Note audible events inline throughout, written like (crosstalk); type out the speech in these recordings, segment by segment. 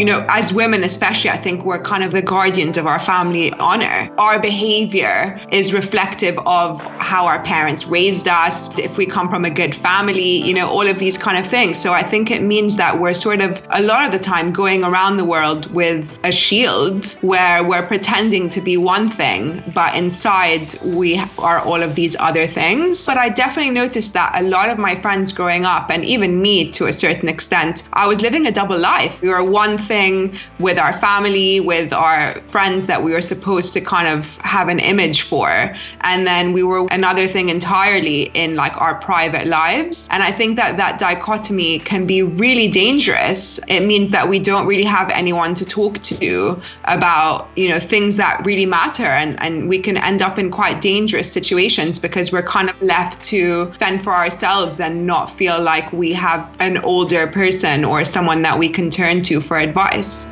you know, as women, especially, I think we're kind of the guardians of our family honor. Our behavior is reflective of how our parents raised us, if we come from a good family, you know, all of these kind of things. So I think it means that we're sort of a lot of the time going around the world with a shield where we're pretending to be one thing, but inside we are all of these other things. But I definitely noticed that a lot of my friends growing up, and even me to a certain extent, I was living a double life. We were one with our family, with our friends that we were supposed to kind of have an image for. And then we were another thing entirely in like our private lives. And I think that that dichotomy can be really dangerous. It means that we don't really have anyone to talk to about, you know, things that really matter. And, and we can end up in quite dangerous situations because we're kind of left to fend for ourselves and not feel like we have an older person or someone that we can turn to for advice advice.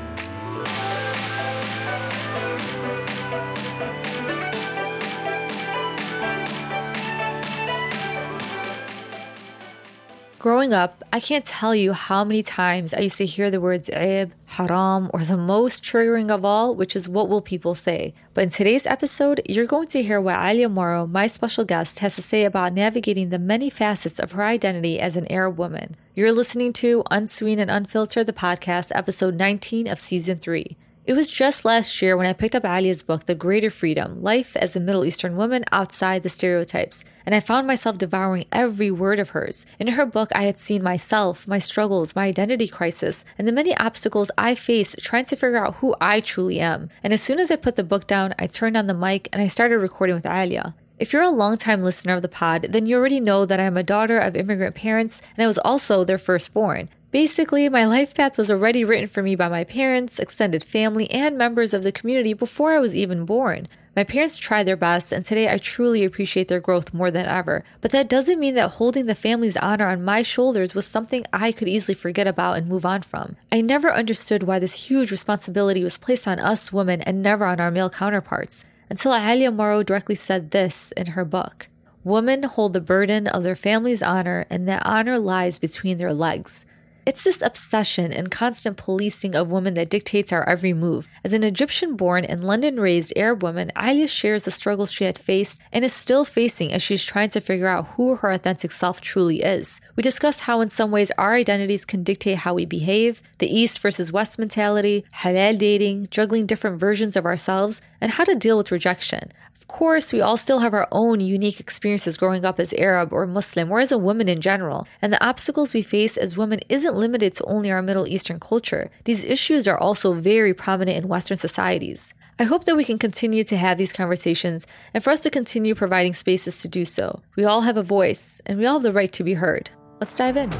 Growing up, I can't tell you how many times I used to hear the words aib, haram, or the most triggering of all, which is what will people say. But in today's episode, you're going to hear what Alya Mooro, my special guest, has to say about navigating the many facets of her identity as an Arab woman. You're listening to Unsween and Unfiltered, the podcast, episode 19 of season 3. It was just last year when I picked up Alya's book, The Greater Freedom Life as a Middle Eastern Woman Outside the Stereotypes, and I found myself devouring every word of hers. In her book, I had seen myself, my struggles, my identity crisis, and the many obstacles I faced trying to figure out who I truly am. And as soon as I put the book down, I turned on the mic and I started recording with Alya. If you're a longtime listener of the pod, then you already know that I'm a daughter of immigrant parents and I was also their firstborn. Basically, my life path was already written for me by my parents, extended family, and members of the community before I was even born. My parents tried their best, and today I truly appreciate their growth more than ever. But that doesn't mean that holding the family's honor on my shoulders was something I could easily forget about and move on from. I never understood why this huge responsibility was placed on us women and never on our male counterparts, until Alya Mooro directly said this in her book. Women hold the burden of their family's honor, and that honor lies between their legs. It's this obsession and constant policing of women that dictates our every move. As an Egyptian born and London raised Arab woman, Alya shares the struggles she had faced and is still facing as she's trying to figure out who her authentic self truly is. We discuss how, in some ways, our identities can dictate how we behave, the East versus West mentality, halal dating, juggling different versions of ourselves, and how to deal with rejection. Of course, we all still have our own unique experiences growing up as Arab or Muslim or as a woman in general, and the obstacles we face as women isn't limited to only our Middle Eastern culture. These issues are also very prominent in Western societies. I hope that we can continue to have these conversations and for us to continue providing spaces to do so. We all have a voice, and we all have the right to be heard. Let's dive in.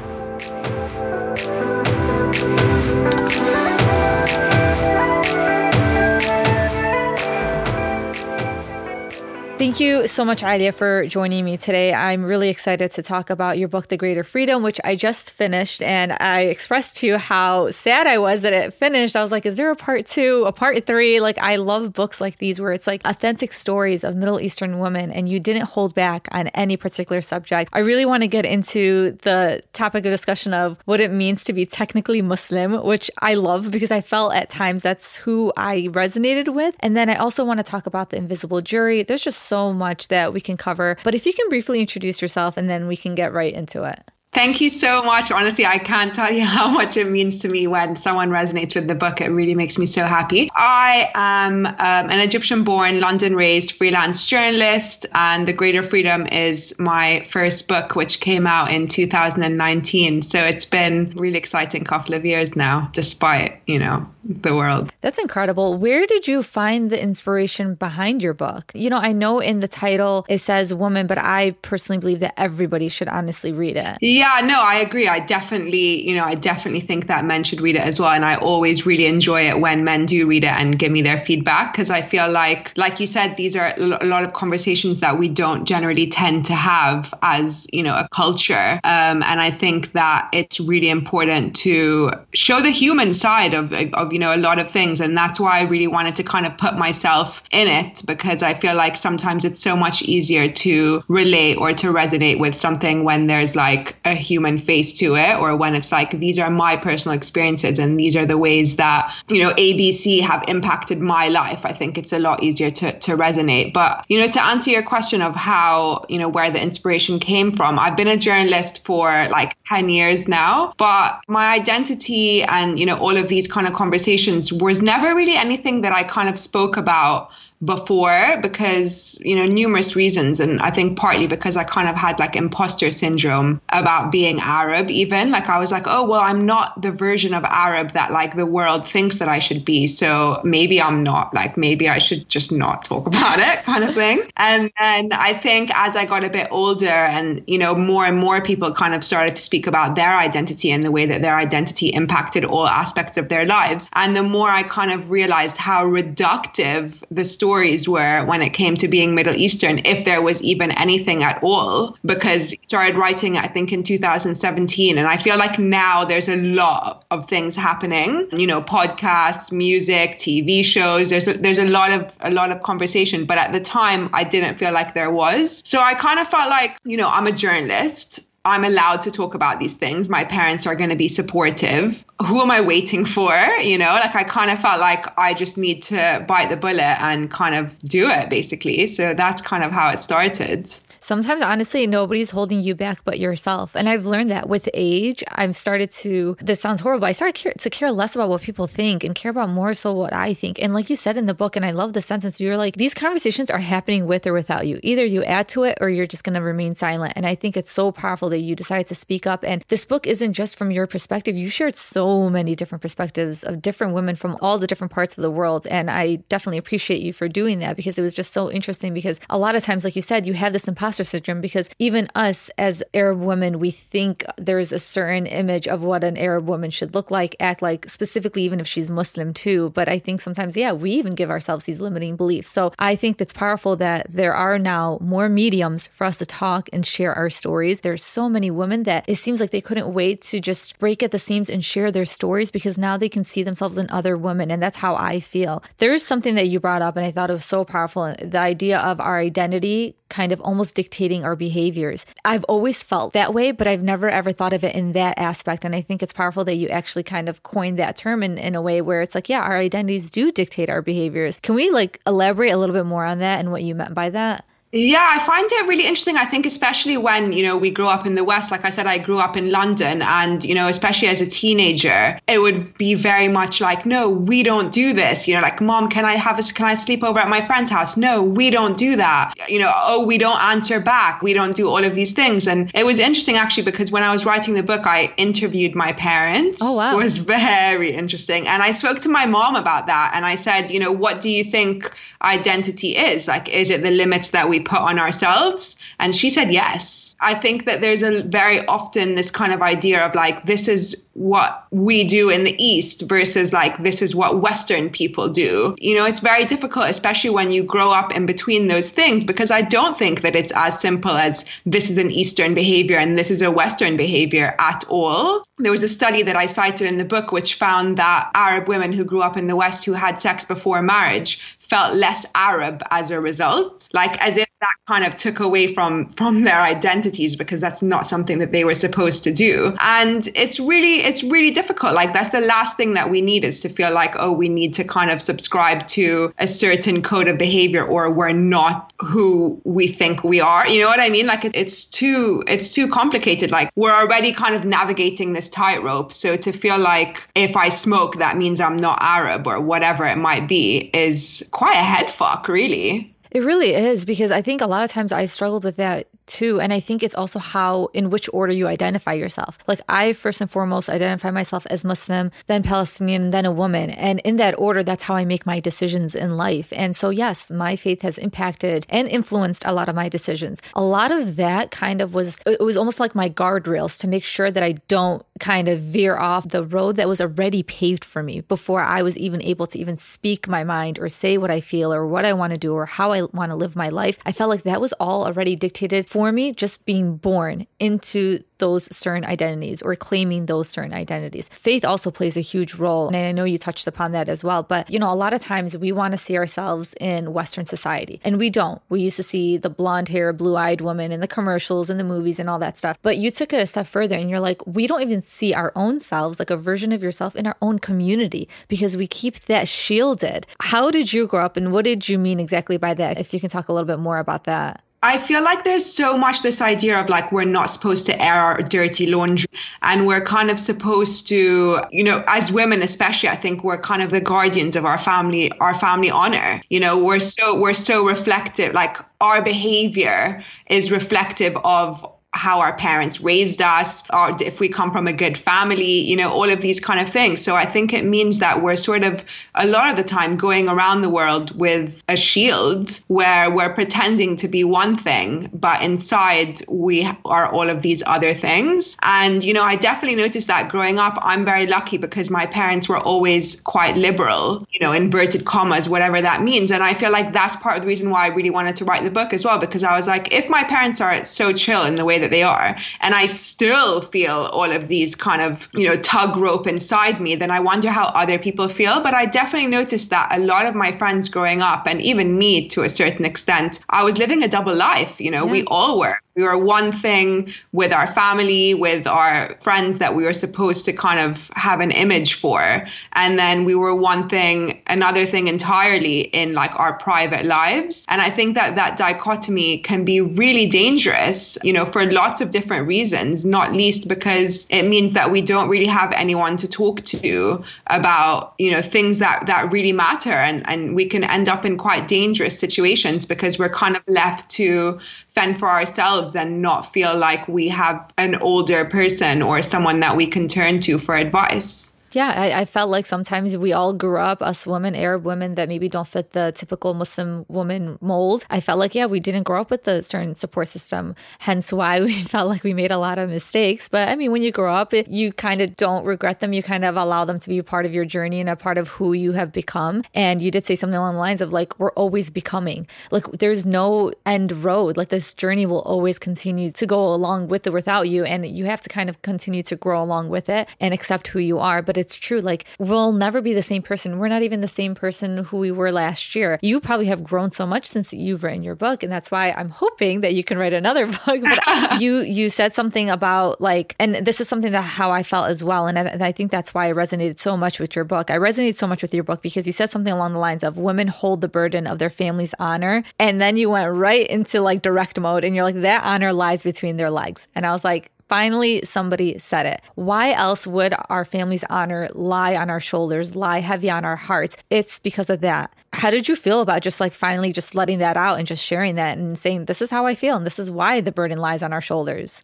Thank you so much, Alya, for joining me today. I'm really excited to talk about your book, The Greater Freedom, which I just finished. And I expressed to you how sad I was that it finished. I was like, is there a part two, a part three? Like, I love books like these where it's like authentic stories of Middle Eastern women and you didn't hold back on any particular subject. I really want to get into the topic of discussion of what it means to be technically Muslim, which I love because I felt at times that's who I resonated with. And then I also want to talk about the invisible jury. There's just so much that we can cover. But if you can briefly introduce yourself and then we can get right into it. Thank you so much. Honestly, I can't tell you (laughs) how much it means to me when someone resonates with the book. It really makes me so happy. I am um, an Egyptian born, London raised freelance journalist, and The Greater Freedom is my first book, which came out in 2019. So it's been really exciting couple of years now, despite, you know, the world. That's incredible. Where did you find the inspiration behind your book? You know, I know in the title it says woman, but I personally believe that everybody should honestly read it. No, I agree. I definitely, you know, I definitely think that men should read it as well. And I always really enjoy it when men do read it and give me their feedback because I feel like, like you said, these are a lot of conversations that we don't generally tend to have as, you know, a culture. Um, and I think that it's really important to show the human side of, of, you know, a lot of things. And that's why I really wanted to kind of put myself in it because I feel like sometimes it's so much easier to relate or to resonate with something when there's like a human face to it or when it's like these are my personal experiences and these are the ways that you know abc have impacted my life. I think it's a lot easier to, to resonate. But you know to answer your question of how you know where the inspiration came from i've been a journalist for like 10 years now but my identity and you know all of these kind of conversations was never really anything that i kind of spoke about before because you know numerous reasons. And i think partly because i kind of had like imposter syndrome about being arab even. Like i was like oh well i'm not the version of arab that like the world thinks that i should be. So maybe i'm not. Like maybe i should just not talk (laughs) about it kind of thing. And then i think as i got a bit older and you know more and more people kind of started to speak about their identity and the way that their identity impacted all aspects of their lives. And the more i kind of realized how reductive the story stories were when it came to being Middle Eastern, if there was even anything at all, because he started writing, I think, in 2017. And I feel like now there's a lot of things happening, you know, podcasts, music, TV shows. There's a, there's a lot of a lot of conversation. But at the time, I didn't feel like there was. So I kind of felt like, you know, I'm a journalist. I'm allowed to talk about these things. My parents are going to be supportive. Who am I waiting for? You know, like I kind of felt like I just need to bite the bullet and kind of do it basically. So that's kind of how it started sometimes honestly nobody's holding you back but yourself. And i've learned that with age i've started to this sounds horrible i started to care less about what people think and care about more so what i think. And like you said in the book and i love the sentence you're like these conversations are happening with or without you. Either you add to it or you're just going to remain silent. And i think it's so powerful that you decided to speak up. And this book isn't just from your perspective. You shared so many different perspectives of different women from all the different parts of the world. And i definitely appreciate you for doing that because it was just so interesting because a lot of times like you said you have this imposter imposter syndrome because even us as Arab women, we think there's a certain image of what an Arab woman should look like, act like, specifically, even if she's Muslim too. But I think sometimes, yeah, we even give ourselves these limiting beliefs. So I think it's powerful that there are now more mediums for us to talk and share our stories. There's so many women that it seems like they couldn't wait to just break at the seams and share their stories because now they can see themselves in other women. And that's how I feel. There's something that you brought up, and I thought it was so powerful the idea of our identity kind of almost dictating our behaviors. I've always felt that way, but I've never ever thought of it in that aspect. And I think it's powerful that you actually kind of coined that term in, in a way where it's like, yeah, our identities do dictate our behaviors. Can we like elaborate a little bit more on that and what you meant by that? Yeah, I find it really interesting. I think, especially when, you know, we grew up in the West, like I said, I grew up in London, and, you know, especially as a teenager, it would be very much like, no, we don't do this. You know, like, mom, can I have a, can I sleep over at my friend's house? No, we don't do that. You know, oh, we don't answer back. We don't do all of these things. And it was interesting actually because when I was writing the book, I interviewed my parents. Oh, wow. It was very interesting. And I spoke to my mom about that. And I said, you know, what do you think identity is? Like, is it the limits that we put on ourselves? And she said yes. I think that there's a very often this kind of idea of like, this is what we do in the East versus like, this is what Western people do. You know, it's very difficult, especially when you grow up in between those things, because I don't think that it's as simple as this is an Eastern behavior and this is a Western behavior at all. There was a study that I cited in the book which found that Arab women who grew up in the West who had sex before marriage felt less Arab as a result, like as if that kind of took away from from their identities because that's not something that they were supposed to do. And it's really it's really difficult. Like that's the last thing that we need is to feel like oh we need to kind of subscribe to a certain code of behavior or we're not who we think we are. You know what i mean? Like it, it's too it's too complicated. Like we're already kind of navigating this tightrope. So to feel like if i smoke that means i'm not arab or whatever it might be is quite a head fuck really. It really is because I think a lot of times I struggled with that too. And I think it's also how, in which order you identify yourself. Like, I first and foremost identify myself as Muslim, then Palestinian, then a woman. And in that order, that's how I make my decisions in life. And so, yes, my faith has impacted and influenced a lot of my decisions. A lot of that kind of was, it was almost like my guardrails to make sure that I don't kind of veer off the road that was already paved for me before I was even able to even speak my mind or say what I feel or what I want to do or how I want to live my life. I felt like that was all already dictated for me just being born into those certain identities or claiming those certain identities. Faith also plays a huge role. And I know you touched upon that as well. But, you know, a lot of times we want to see ourselves in Western society and we don't. We used to see the blonde hair, blue eyed woman in the commercials and the movies and all that stuff. But you took it a step further and you're like, we don't even see our own selves, like a version of yourself in our own community because we keep that shielded. How did you grow up and what did you mean exactly by that? If you can talk a little bit more about that. I feel like there's so much this idea of like we're not supposed to air our dirty laundry and we're kind of supposed to, you know, as women especially, I think we're kind of the guardians of our family, our family honor. You know, we're so we're so reflective, like our behavior is reflective of how our parents raised us, or if we come from a good family, you know, all of these kind of things. So I think it means that we're sort of a lot of the time going around the world with a shield where we're pretending to be one thing, but inside we are all of these other things. And, you know, I definitely noticed that growing up, I'm very lucky because my parents were always quite liberal, you know, inverted commas, whatever that means. And I feel like that's part of the reason why I really wanted to write the book as well, because I was like, if my parents are so chill in the way that they are, and I still feel all of these kind of, you know, tug rope inside me, then I wonder how other people feel. But I definitely noticed that a lot of my friends growing up, and even me to a certain extent, I was living a double life. You know, yeah. we all were. We were one thing with our family, with our friends that we were supposed to kind of have an image for. And then we were one thing, another thing entirely in like our private lives. And I think that that dichotomy can be really dangerous, you know, for lots of different reasons, not least because it means that we don't really have anyone to talk to about, you know, things that, that really matter. And, and we can end up in quite dangerous situations because we're kind of left to fend for ourselves and not feel like we have an older person or someone that we can turn to for advice. Yeah, I, I, felt like sometimes we all grew up, us women, Arab women that maybe don't fit the typical Muslim woman mold. I felt like, yeah, we didn't grow up with a certain support system, hence why (laughs) we felt like we made a lot of mistakes. But I mean, when you grow up, it, you kind of don't regret them. You kind of allow them to be part of your journey and a part of who you have become. And you did say something along the lines of like, we're always becoming. Like, there's no end road. Like, this journey will always continue to go along with or without you. And you have to kind of continue to grow along with it and accept who you are. But it's true. Like, we'll never be the same person. We're not even the same person who we were last year. You probably have grown so much since you've written your book. And that's why I'm hoping that you can write another (laughs) book. But (laughs) you, you said something about like, and this is something that how I felt as well. And I, and I think that's why I resonated so much with your book. I resonated so much with your book because you said something along the lines of women hold the burden of their family's honor. And then you went right into like direct mode and you're like, that honor lies between their legs. And I was like, Finally, somebody said it. Why else would our family's honor lie on our shoulders, lie heavy on our hearts? It's because of that. How did you feel about just like finally just letting that out and just sharing that and saying, this is how I feel and this is why the burden lies on our shoulders?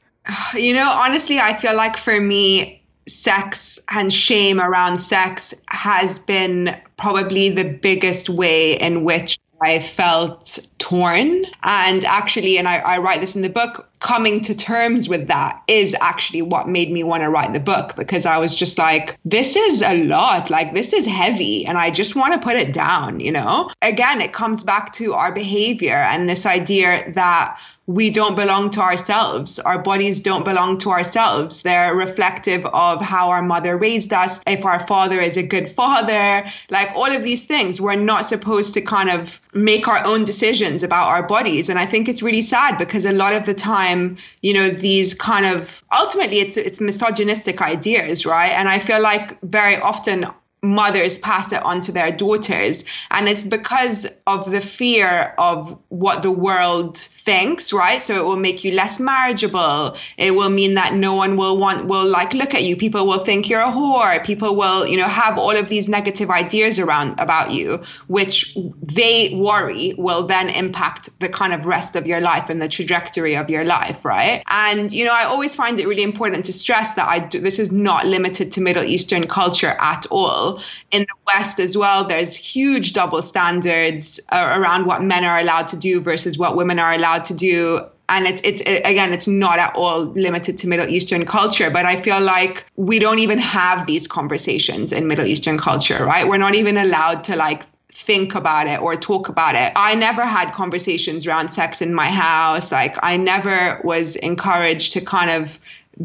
You know, honestly, I feel like for me, sex and shame around sex has been probably the biggest way in which I felt torn. And actually, and I, I, write this in the book, coming to terms with that is actually what made me want to write the book because I was just like, this is a lot. Like, this is heavy. And I just want to put it down, you know? Again, it comes back to our behavior and this idea that we don't belong to ourselves. Our bodies don't belong to ourselves. They're reflective of how our mother raised us. If our father is a good father, like all of these things, we're not supposed to kind of make our own decisions about our bodies. And I think it's really sad because a lot of the time, you know, these kind of ultimately it's it's misogynistic ideas, right? And I feel like very often mothers pass it on to their daughters. And it's because of the fear of what the world thinks, right? So it will make you less marriageable. It will mean that no one will want, will like look at you. People will think you're a whore. People will, you know, have all of these negative ideas around about you, which they worry will then impact the kind of rest of your life and the trajectory of your life, right? And, you know, I always find it really important to stress that I do, this is not limited to Middle Eastern culture at all in the West as well, there's huge double standards uh, around what men are allowed to do versus what women are allowed to do and it, it's it, again it's not at all limited to middle eastern culture but i feel like we don't even have these conversations in middle eastern culture right we're not even allowed to like think about it or talk about it. I never had conversations around sex in my house. Like I never was encouraged to kind of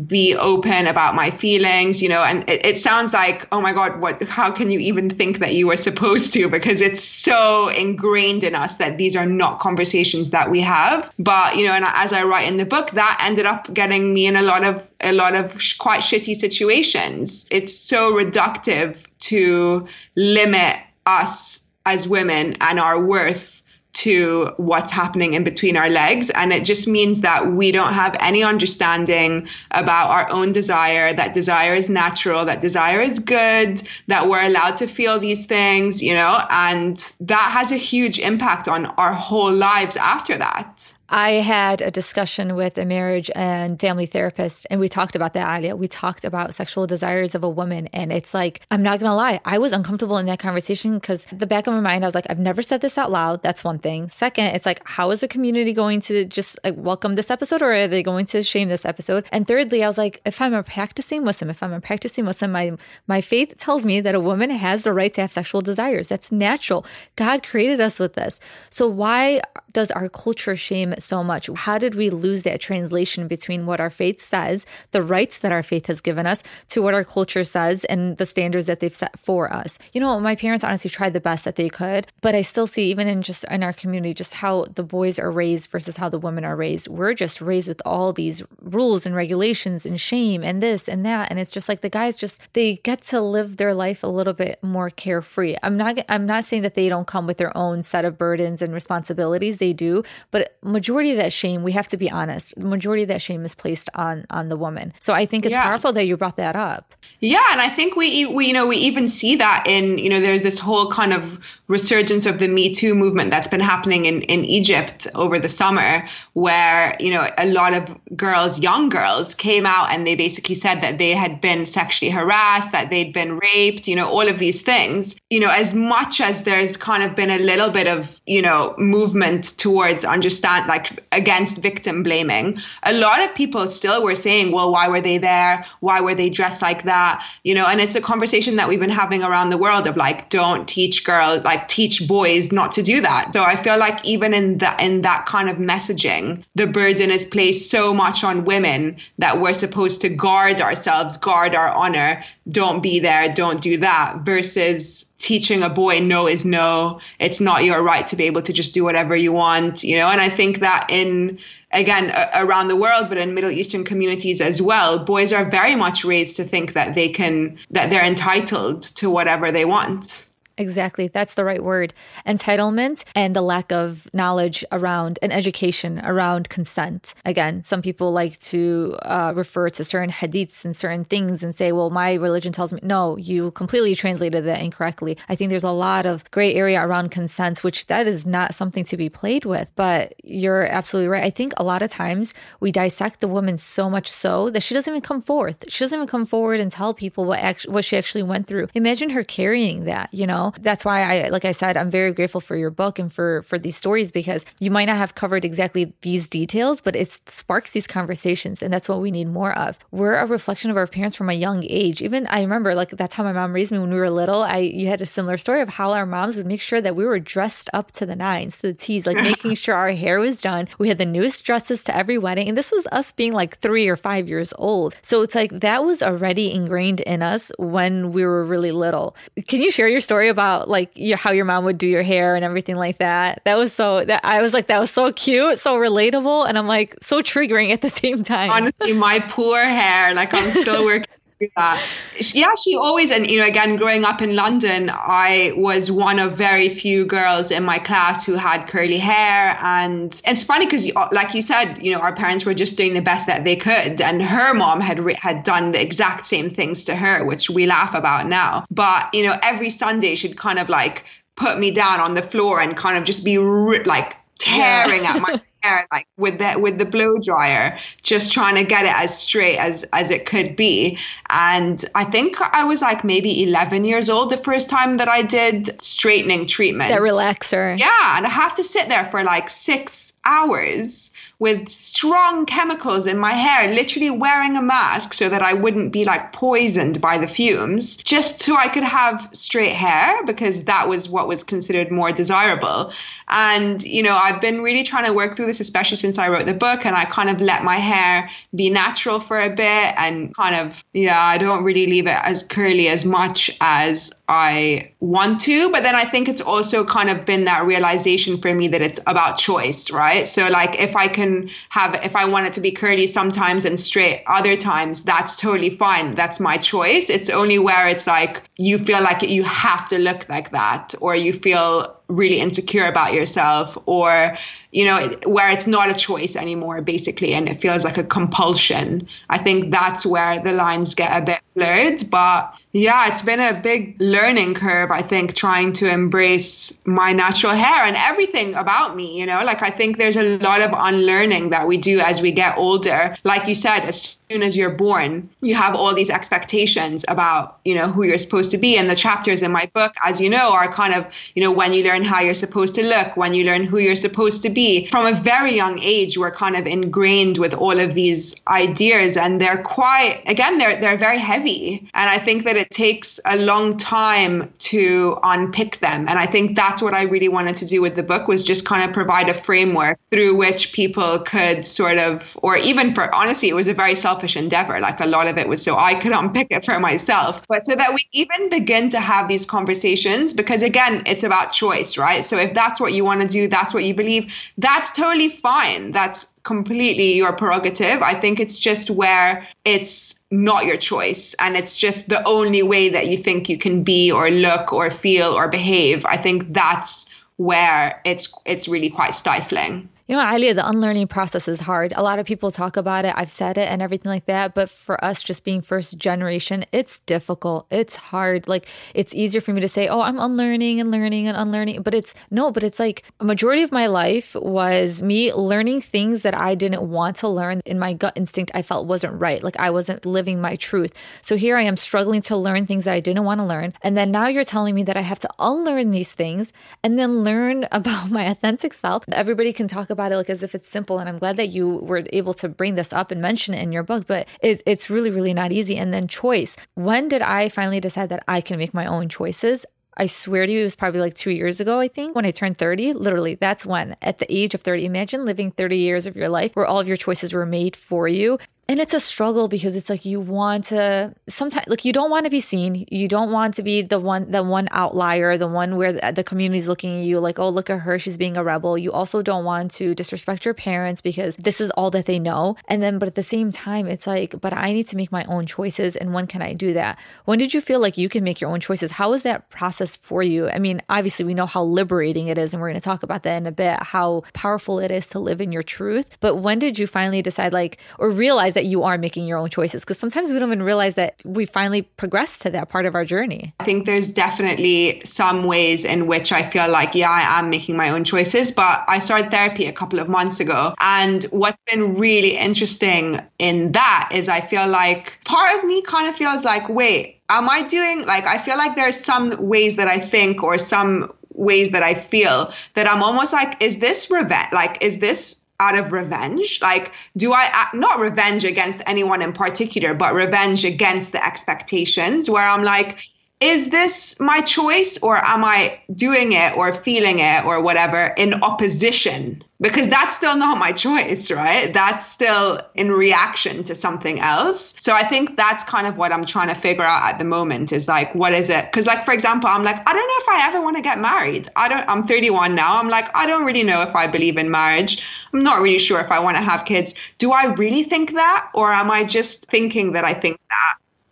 be open about my feelings, you know, and it, it, sounds like, oh my God, what, how can you even think that you were supposed to? Because it's so ingrained in us that these are not conversations that we have. But, you know, and as I write in the book, that ended up getting me in a lot of, a lot of sh- quite shitty situations. It's so reductive to limit us as women and our worth to what's happening in between our legs. And it just means that we don't have any understanding about our own desire, that desire is natural, that desire is good, that we're allowed to feel these things, you know, and that has a huge impact on our whole lives after that. I had a discussion with a marriage and family therapist, and we talked about that, Alya. We talked about sexual desires of a woman. And it's like, I'm not going to lie, I was uncomfortable in that conversation because the back of my mind, I was like, I've never said this out loud. That's one thing. Second, it's like, how is the community going to just like, welcome this episode or are they going to shame this episode? And thirdly, I was like, if I'm a practicing Muslim, if I'm a practicing Muslim, my, my faith tells me that a woman has the right to have sexual desires. That's natural. God created us with this. So why does our culture shame so much? How did we lose that translation between what our faith says, the rights that our faith has given us, to what our culture says and the standards that they've set for us? You know, my parents honestly tried the best that they could, but I still see, even in just in our community, just how the boys are raised versus how the women are raised. We're just raised with all these rules and regulations and shame and this and that. And it's just like the guys just, they get to live their life a little bit more carefree. I'm not, I'm not saying that they don't come with their own set of burdens and responsibilities. They do, but majority of that shame, we have to be honest, the majority of that shame is placed on on the woman. So I think it's yeah. powerful that you brought that up. Yeah, and I think we we you know we even see that in you know there's this whole kind of resurgence of the Me Too movement that's been happening in in Egypt over the summer, where you know a lot of girls, young girls, came out and they basically said that they had been sexually harassed, that they'd been raped, you know, all of these things. You know, as much as there's kind of been a little bit of you know movement towards understand like against victim blaming, a lot of people still were saying, well, why were they there? Why were they dressed like that? that you know and it's a conversation that we've been having around the world of like don't teach girls like teach boys not to do that so i feel like even in that in that kind of messaging the burden is placed so much on women that we're supposed to guard ourselves guard our honor don't be there don't do that versus teaching a boy no is no. It's not your right to be able to just do whatever you want you know? And i think that in again around the world but in middle eastern communities as well boys are very much raised to think that they can that they're entitled to whatever they want Exactly. That's the right word. Entitlement and the lack of knowledge around and education around consent. Again, some people like to uh, refer to certain hadiths and certain things and say, well, my religion tells me, no, you completely translated that incorrectly. I think there's a lot of gray area around consent, which that is not something to be played with. But you're absolutely right. I think a lot of times we dissect the woman so much so that she doesn't even come forth. She doesn't even come forward and tell people what, act- what she actually went through. Imagine her carrying that, you know? That's why I, like I said, I'm very grateful for your book and for for these stories because you might not have covered exactly these details, but it sparks these conversations, and that's what we need more of. We're a reflection of our parents from a young age. Even I remember, like that's how my mom raised me when we were little. I you had a similar story of how our moms would make sure that we were dressed up to the nines, to the T's, like (laughs) making sure our hair was done. We had the newest dresses to every wedding, and this was us being like three or five years old. So it's like that was already ingrained in us when we were really little. Can you share your story about? About like your, how your mom would do your hair and everything like that. That was so that I was like that was so cute, so relatable, and I'm like so triggering at the same time. Honestly, my poor hair, like I'm still working (laughs) Uh, that. Yeah, she always, and you know, again, growing up in London, I was one of very few girls in my class who had curly hair. And it's funny because, uh, like you said, you know, our parents were just doing the best that they could. And her mom had had done the exact same things to her, which we laugh about now. But, you know, every Sunday she'd kind of like put me down on the floor and kind of just be like tearing yeah. at my (laughs) hair like with the with the blow dryer just trying to get it as straight as as it could be. And i think i was like maybe 11 years old the first time that i did straightening treatment. That relaxer. Yeah and i have to sit there for like six hours with strong chemicals in my hair, literally wearing a mask so that I wouldn't be like poisoned by the fumes, just so I could have straight hair because that was what was considered more desirable. And, you know, I've been really trying to work through this, especially since I wrote the book and I kind of let my hair be natural for a bit and kind of, yeah, I don't really leave it as curly as much as I want to. But then I think it's also kind of been that realization for me that it's about choice, right? So, like, if I can have, if I want it to be curly sometimes and straight other times, that's totally fine. That's my choice. It's only where it's like you feel like you have to look like that or you feel really insecure about yourself or you know where it's not a choice anymore basically and it feels like a compulsion. I think that's where the lines get a bit blurred but yeah, it's been a big learning curve, I think, trying to embrace my natural hair and everything about me. You know, like I think there's a lot of unlearning that we do as we get older. Like you said, as soon as you're born, you have all these expectations about, you know, who you're supposed to be. And the chapters in my book, as you know, are kind of, you know, when you learn how you're supposed to look, when you learn who you're supposed to be. From a very young age, we're kind of ingrained with all of these ideas and they're quite, again, they're, they're very heavy. And I think that it takes a long time to unpick them. And I think that's what I really wanted to do with the book was just kind of provide a framework through which people could sort of, or even for honestly, it was a very selfish endeavor. Like a lot of it was so I could unpick it for myself, but so that we even begin to have these conversations because again, it's about choice, right? So if that's what you want to do, that's what you believe, that's totally fine. That's completely your prerogative. I think it's just where it's not your choice and it's just the only way that you think you can be or look or feel or behave. I think that's where it's it's really quite stifling. You know, Alya, the unlearning process is hard. A lot of people talk about it. I've said it and everything like that. But for us, just being first generation, it's difficult. It's hard. Like, it's easier for me to say, oh, I'm unlearning and learning and unlearning. But it's no, but it's like a majority of my life was me learning things that I didn't want to learn. In my gut instinct, I felt wasn't right. Like, I wasn't living my truth. So here I am struggling to learn things that I didn't want to learn. And then now you're telling me that I have to unlearn these things and then learn (laughs) about my authentic self. Everybody can talk about about it like as if it's simple. And I'm glad that you were able to bring this up and mention it in your book, but it, it's really, really not easy. And then choice. When did I finally decide that I can make my own choices? I swear to you, it was probably like two years ago, I think, when I turned 30. Literally, that's when, at the age of 30, imagine living 30 years of your life where all of your choices were made for you and it's a struggle because it's like you want to sometimes like you don't want to be seen. You don't want to be the one the one outlier the one where the, the community's looking at you like oh look at her. She's being a rebel. You also don't want to disrespect your parents because this is all that they know. And then but at the same time it's like but i need to make my own choices. And when can i do that? When did you feel like you can make your own choices? How was that process for you? I mean obviously we know how liberating it is and we're going to talk about that in a bit how powerful it is to live in your truth. But when did you finally decide like or realize that you are making your own choices because sometimes we don't even realize that we finally progressed to that part of our journey. I think there's definitely some ways in which I feel like, yeah, I am making my own choices, but I started therapy a couple of months ago. And what's been really interesting in that is I feel like part of me kind of feels like, wait, am I doing like, I feel like there's some ways that I think or some ways that I feel that I'm almost like, is this revenge? Like, is this out of revenge? Like, do I, not revenge against anyone in particular, but revenge against the expectations where I'm like, is this my choice or am I doing it or feeling it or whatever in opposition? Because that's still not my choice, right? That's still in reaction to something else. So I think that's kind of what I'm trying to figure out at the moment is like, what is it? Because, like, for example, I'm like, I don't know if I ever want to get married. I don't, I'm 31 now. I'm like, I don't really know if I believe in marriage. I'm not really sure if I want to have kids. Do I really think that? Or am I just thinking that I think that?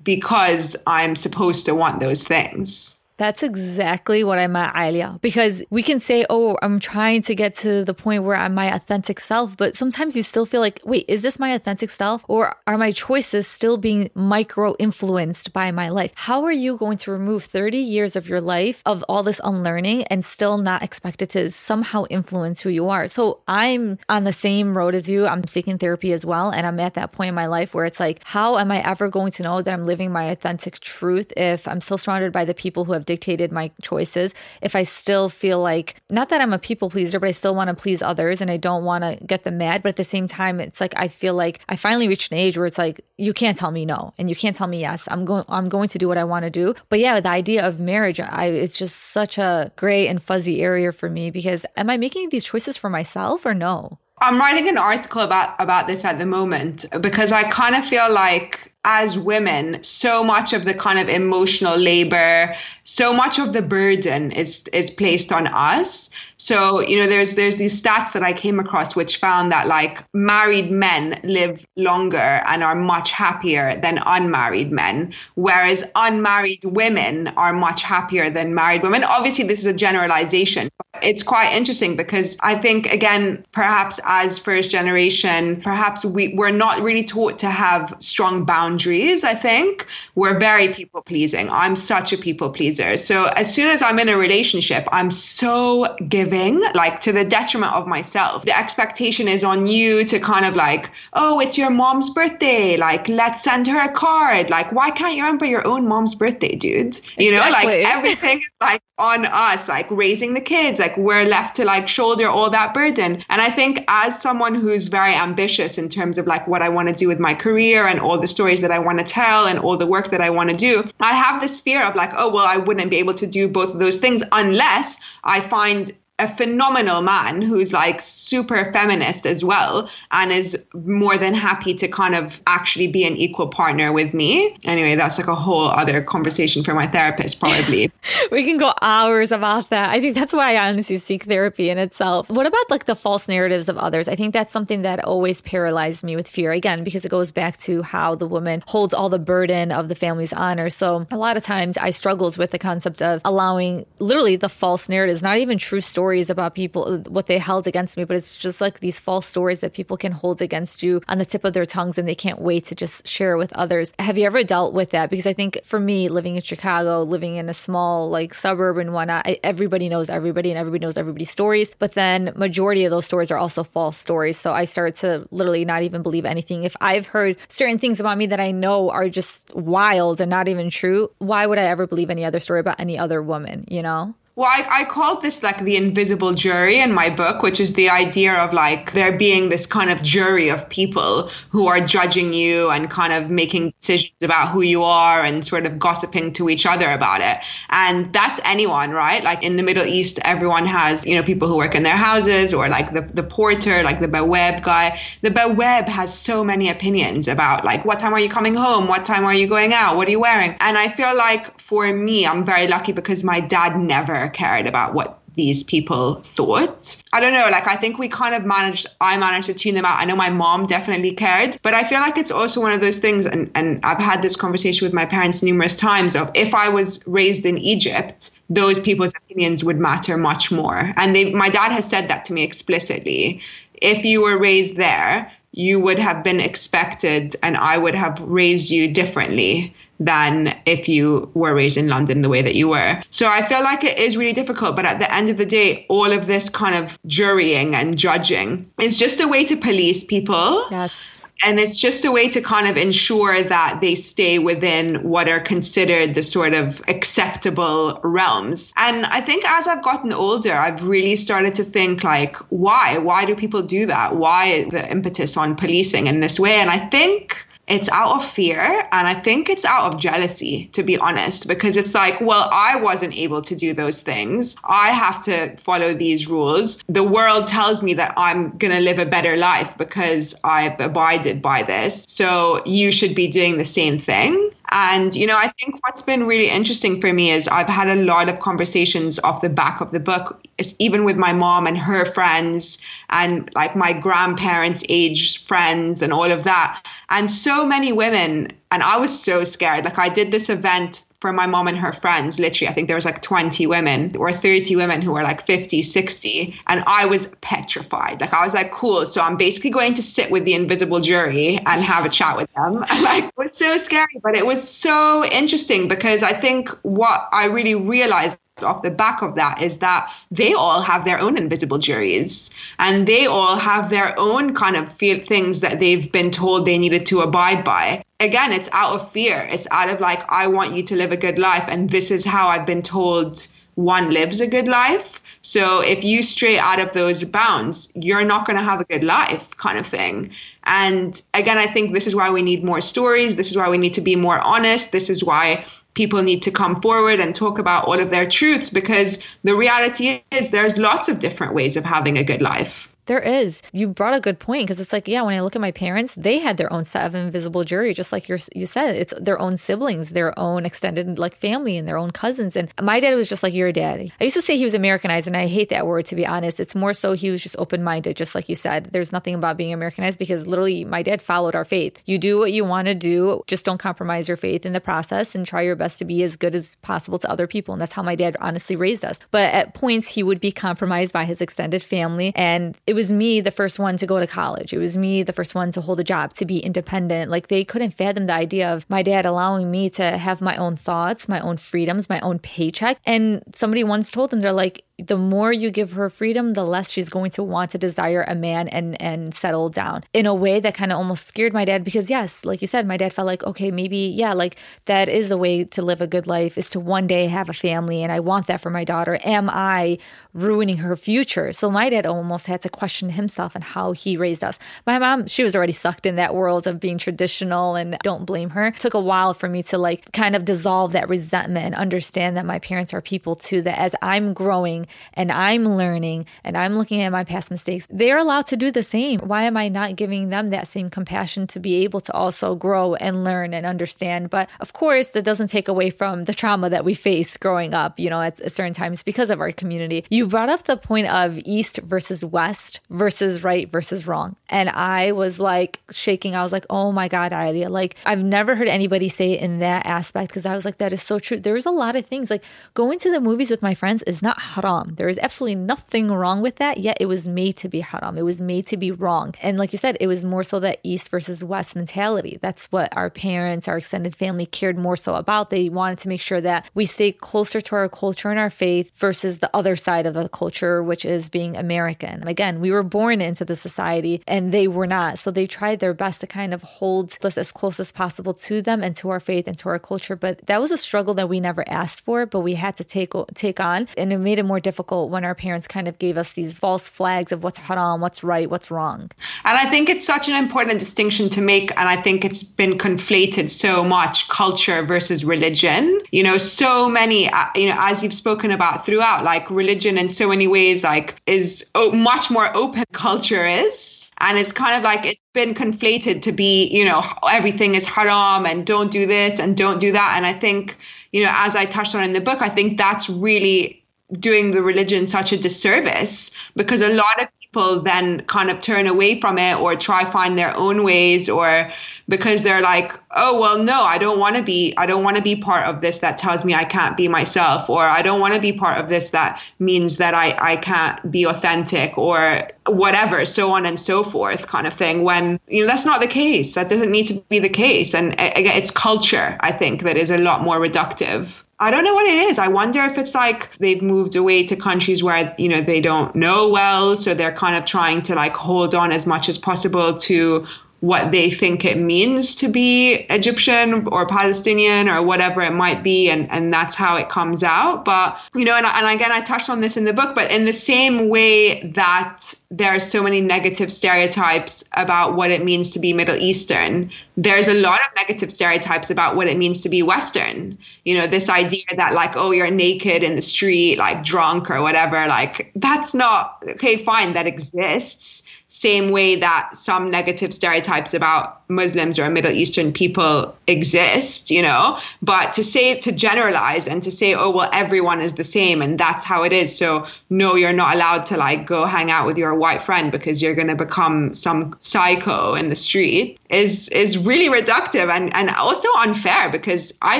Because I'm supposed to want those things. That's exactly what I'm at, Alya. Because we can say, oh, I'm trying to get to the point where I'm my authentic self, but sometimes you still feel like, wait, is this my authentic self? Or are my choices still being micro influenced by my life? How are you going to remove 30 years of your life of all this unlearning and still not expect it to somehow influence who you are? So I'm on the same road as you. I'm seeking therapy as well. And I'm at that point in my life where it's like, how am I ever going to know that I'm living my authentic truth if I'm still surrounded by the people who have dictated my choices. If I still feel like, not that I'm a people pleaser, but I still want to please others and I don't want to get them mad. But at the same time, it's like I feel like I finally reached an age where it's like, you can't tell me no and you can't tell me yes. I'm going, I'm going to do what I want to do. But yeah, the idea of marriage, I, it's just such a gray and fuzzy area for me because am I making these choices for myself or no? I'm writing an article about about this at the moment because I kind of feel like as women, so much of the kind of emotional labor, so much of the burden is is placed on us. So, you know, there's there's these stats that I came across which found that like married men live longer and are much happier than unmarried men, whereas unmarried women are much happier than married women. Obviously, this is a generalization. It's quite interesting because I think again, perhaps as first generation, perhaps we, we're not really taught to have strong boundaries, I think. We're very people pleasing. I'm such a people pleaser. So as soon as I'm in a relationship, I'm so giving like to the detriment of myself. The expectation is on you to kind of like, oh, it's your mom's birthday. Like, let's send her a card. Like, why can't you remember your own mom's birthday, dude? You know, like (laughs) everything is like on us, like raising the kids. Like, we're left to like shoulder all that burden. And I think as someone who's very ambitious in terms of like what I want to do with my career and all the stories that I want to tell and all the work that I want to do, I have this fear of like, oh, well, I wouldn't be able to do both of those things unless I find a phenomenal man who's like super feminist as well and is more than happy to kind of actually be an equal partner with me. Anyway, that's like a whole other conversation for my therapist, probably. (laughs) we can go hours about that. I think that's why I honestly seek therapy in itself. What about like the false narratives of others? I think that's something that always paralyzed me with fear again, because it goes back to how the woman holds all the burden of the family's honor. So a lot of times I struggled with the concept of allowing literally the false narratives, not even true stories stories about people, what they held against me, but it's just like these false stories that people can hold against you on the tip of their tongues and they can't wait to just share with others. Have you ever dealt with that? Because I think for me, living in Chicago, living in a small like suburb and whatnot, I, everybody knows everybody and everybody knows everybody's stories. But then majority of those stories are also false stories. So I started to literally not even believe anything. If I've heard certain things about me that I know are just wild and not even true, why would I ever believe any other story about any other woman, you know? Well, I, I called this like the invisible jury in my book, which is the idea of like there being this kind of jury of people who are judging you and kind of making decisions about who you are and sort of gossiping to each other about it. And that's anyone, right? Like in the Middle East, everyone has, you know, people who work in their houses or like the, the porter, like the Bawab guy. The Bawab has so many opinions about like what time are you coming home? What time are you going out? What are you wearing? And I feel like for me, I'm very lucky because my dad never cared about what these people thought. I don't know, like I think we kind of managed I managed to tune them out. I know my mom definitely cared, but I feel like it's also one of those things and, and I've had this conversation with my parents numerous times of if I was raised in Egypt, those people's opinions would matter much more. And they my dad has said that to me explicitly. If you were raised there, you would have been expected and I would have raised you differently than if you were raised in London the way that you were. So I feel like it is really difficult, but at the end of the day, all of this kind of jurying and judging is just a way to police people. Yes. And it's just a way to kind of ensure that they stay within what are considered the sort of acceptable realms. And I think as I've gotten older, I've really started to think like, why? Why do people do that? Why the impetus on policing in this way? And I think it's out of fear and I think it's out of jealousy, to be honest, because it's like, well, I wasn't able to do those things. I have to follow these rules. The world tells me that I'm going to live a better life because I've abided by this. So you should be doing the same thing. And, you know, I think what's been really interesting for me is I've had a lot of conversations off the back of the book, even with my mom and her friends and like my grandparents' age friends and all of that. And so many women, and I was so scared. Like, I did this event for my mom and her friends. Literally, I think there was like 20 women or 30 women who were like 50, 60. And I was petrified. Like, I was like, cool. So I'm basically going to sit with the invisible jury and have a chat with them. (laughs) like, it was so scary, but it was so interesting because I think what I really realized off the back of that is that they all have their own invisible juries and they all have their own kind of things that they've been told they needed to abide by. Again, it's out of fear. It's out of like, I want you to live a good life, and this is how I've been told one lives a good life. So if you stray out of those bounds, you're not going to have a good life, kind of thing. And again, I think this is why we need more stories. This is why we need to be more honest. This is why people need to come forward and talk about all of their truths because the reality is there's lots of different ways of having a good life. There is. You brought a good point because it's like, yeah, when I look at my parents, they had their own set of invisible jury, just like you you said. It's their own siblings, their own extended like family, and their own cousins. And my dad was just like your dad. I used to say he was Americanized, and I hate that word to be honest. It's more so he was just open minded, just like you said. There's nothing about being Americanized because literally my dad followed our faith. You do what you want to do, just don't compromise your faith in the process, and try your best to be as good as possible to other people. And that's how my dad honestly raised us. But at points, he would be compromised by his extended family, and it was me the first one to go to college. It was me the first one to hold a job, to be independent. Like they couldn't fathom the idea of my dad allowing me to have my own thoughts, my own freedoms, my own paycheck. And somebody once told them, they're like, the more you give her freedom, the less she's going to want to desire a man and and settle down. In a way that kind of almost scared my dad because yes, like you said, my dad felt like, okay, maybe yeah, like that is a way to live a good life is to one day have a family and I want that for my daughter. Am I ruining her future? So my dad almost had to question himself and how he raised us. My mom, she was already sucked in that world of being traditional and don't blame her. It took a while for me to like kind of dissolve that resentment and understand that my parents are people too that as I'm growing and I'm learning and I'm looking at my past mistakes, they're allowed to do the same. Why am I not giving them that same compassion to be able to also grow and learn and understand? But of course, that doesn't take away from the trauma that we face growing up, you know, at, at certain times because of our community. You brought up the point of East versus West versus right versus wrong. And I was like shaking. I was like, oh my God, Alya. Like, I've never heard anybody say it in that aspect because I was like, that is so true. There's a lot of things like going to the movies with my friends is not haram haram. There is absolutely nothing wrong with that, yet it was made to be haram. It was made to be wrong. And like you said, it was more so that East versus West mentality. That's what our parents, our extended family cared more so about. They wanted to make sure that we stay closer to our culture and our faith versus the other side of the culture, which is being American. Again, we were born into the society and they were not. So they tried their best to kind of hold us as close as possible to them and to our faith and to our culture. But that was a struggle that we never asked for, but we had to take take on. And it made it more difficult when our parents kind of gave us these false flags of what's haram, what's right, what's wrong. And I think it's such an important distinction to make. And I think it's been conflated so much culture versus religion. You know, so many, uh, you know, as you've spoken about throughout, like religion in so many ways, like is much more open (laughs) culture is. And it's kind of like it's been conflated to be, you know, everything is haram and don't do this and don't do that. And I think, you know, as I touched on in the book, I think that's really doing the religion such a disservice because a lot of people then kind of turn away from it or try find their own ways or because they're like oh well no i don't want to be i don't want to be part of this that tells me i can't be myself or i don't want to be part of this that means that i i can't be authentic or whatever so on and so forth kind of thing when you know that's not the case that doesn't need to be the case and again it's culture i think that is a lot more reductive I don't know what it is. I wonder if it's like they've moved away to countries where, you know, they don't know well. So they're kind of trying to like hold on as much as possible to what they think it means to be Egyptian or Palestinian or whatever it might be. And, and that's how it comes out. But, you know, and, and again, I touched on this in the book, but in the same way that there are so many negative stereotypes about what it means to be Middle Eastern, there's a lot of negative stereotypes about what it means to be Western. You know, this idea that, like, oh, you're naked in the street, like drunk or whatever, like, that's not okay, fine, that exists same way that some negative stereotypes about Muslims or Middle Eastern people exist, you know, but to say, to generalize and to say, oh, well, everyone is the same and that's how it is. So, no, you're not allowed to like go hang out with your white friend because you're going to become some psycho in the street is, is really reductive and, and also unfair because I